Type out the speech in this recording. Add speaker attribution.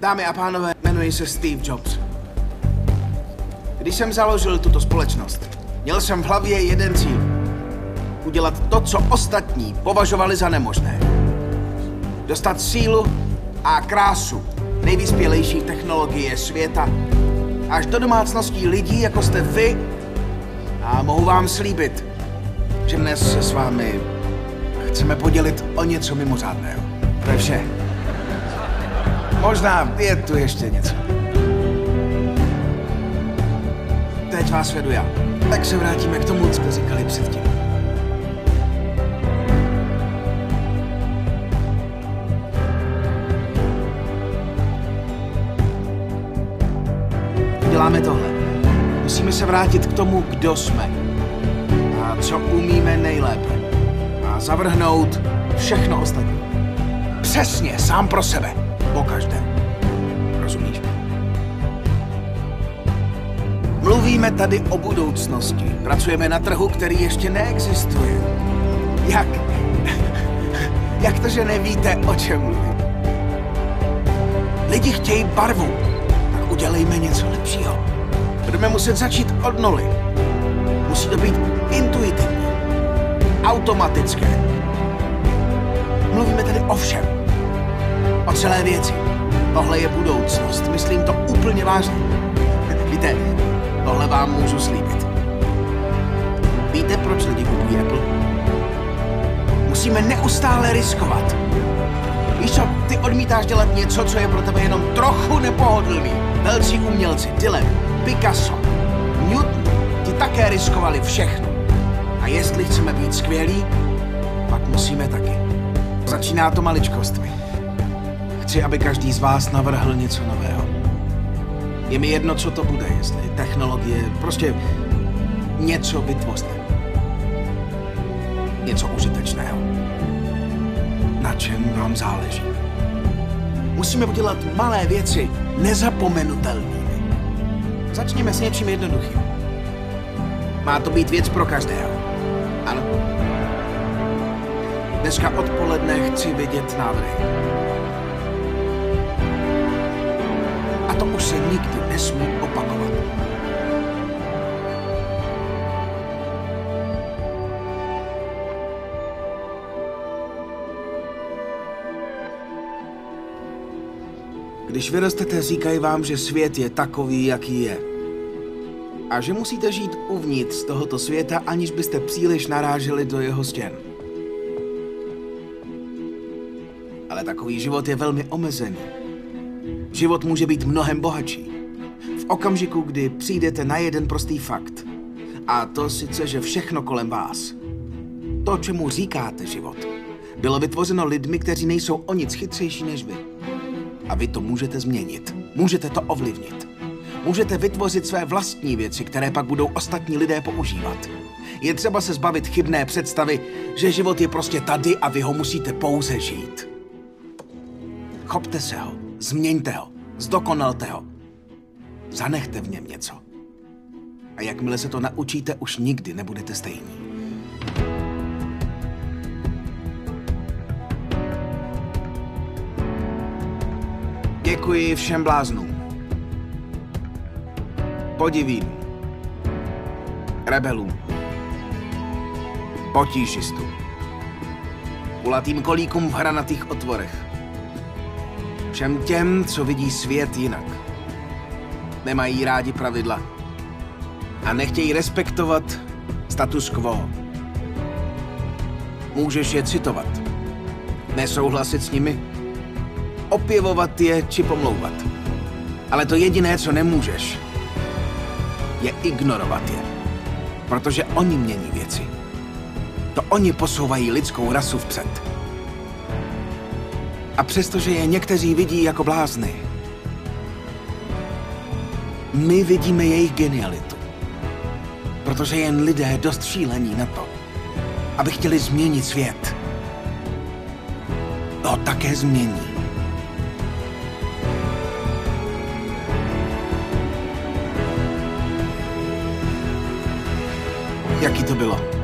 Speaker 1: Dámy a pánové, jmenuji se Steve Jobs. Když jsem založil tuto společnost, měl jsem v hlavě jeden cíl. Udělat to, co ostatní považovali za nemožné. Dostat sílu a krásu nejvyspělejší technologie světa až do domácností lidí, jako jste vy. A mohu vám slíbit, že dnes se s vámi chceme podělit o něco mimořádného. To je vše. Možná je tu ještě něco. Teď vás vedu já. Tak se vrátíme k tomu, co říkali předtím. Děláme tohle. Musíme se vrátit k tomu, kdo jsme. A co umíme nejlépe. A zavrhnout všechno ostatní. Přesně, sám pro sebe. Po každém. Rozumíš? Mluvíme tady o budoucnosti. Pracujeme na trhu, který ještě neexistuje. Jak? Jak to, že nevíte, o čem mluvím? Lidi chtějí barvu. Tak udělejme něco lepšího. Budeme muset začít od nuly. Musí to být intuitivní. Automatické. Mluvíme tedy o všem. Celé věci. Tohle je budoucnost. Myslím to úplně vážně. Víte, tohle vám můžu slíbit. Víte, proč lidi kupují Apple? Musíme neustále riskovat. Víš co, ty odmítáš dělat něco, co je pro tebe jenom trochu nepohodlný. Velcí umělci, Dylan, Picasso, Newton, ti také riskovali všechno. A jestli chceme být skvělí, pak musíme taky. Začíná to maličkostmi. Chci, aby každý z vás navrhl něco nového. Je mi jedno, co to bude, jestli technologie, prostě něco vytvořte. Něco užitečného. Na čem vám záleží. Musíme udělat malé věci nezapomenutelnými. Začněme s něčím jednoduchým. Má to být věc pro každého. Ano? Dneska odpoledne chci vidět návrhy. Se nikdy nesmí opakovat. Když vyrostete, říkají vám, že svět je takový, jaký je. A že musíte žít uvnitř tohoto světa, aniž byste příliš naráželi do jeho stěn. Ale takový život je velmi omezený. Život může být mnohem bohatší. V okamžiku, kdy přijdete na jeden prostý fakt. A to sice, že všechno kolem vás, to, čemu říkáte život, bylo vytvořeno lidmi, kteří nejsou o nic chytřejší než vy. A vy to můžete změnit. Můžete to ovlivnit. Můžete vytvořit své vlastní věci, které pak budou ostatní lidé používat. Je třeba se zbavit chybné představy, že život je prostě tady a vy ho musíte pouze žít. Chopte se ho, změňte ho, zdokonalte ho. Zanechte v něm něco. A jakmile se to naučíte, už nikdy nebudete stejní. Děkuji všem bláznům. Podivím. Rebelům. Potížistům. Kulatým kolíkům v hranatých otvorech. Všem těm, co vidí svět jinak. Nemají rádi pravidla. A nechtějí respektovat status quo. Můžeš je citovat. Nesouhlasit s nimi opěvovat je či pomlouvat. Ale to jediné, co nemůžeš, je ignorovat je. Protože oni mění věci. To oni posouvají lidskou rasu vpřed. A přestože je někteří vidí jako blázny, my vidíme jejich genialitu. Protože jen lidé dost šílení na to, aby chtěli změnit svět. To také změní. Jaký to bylo?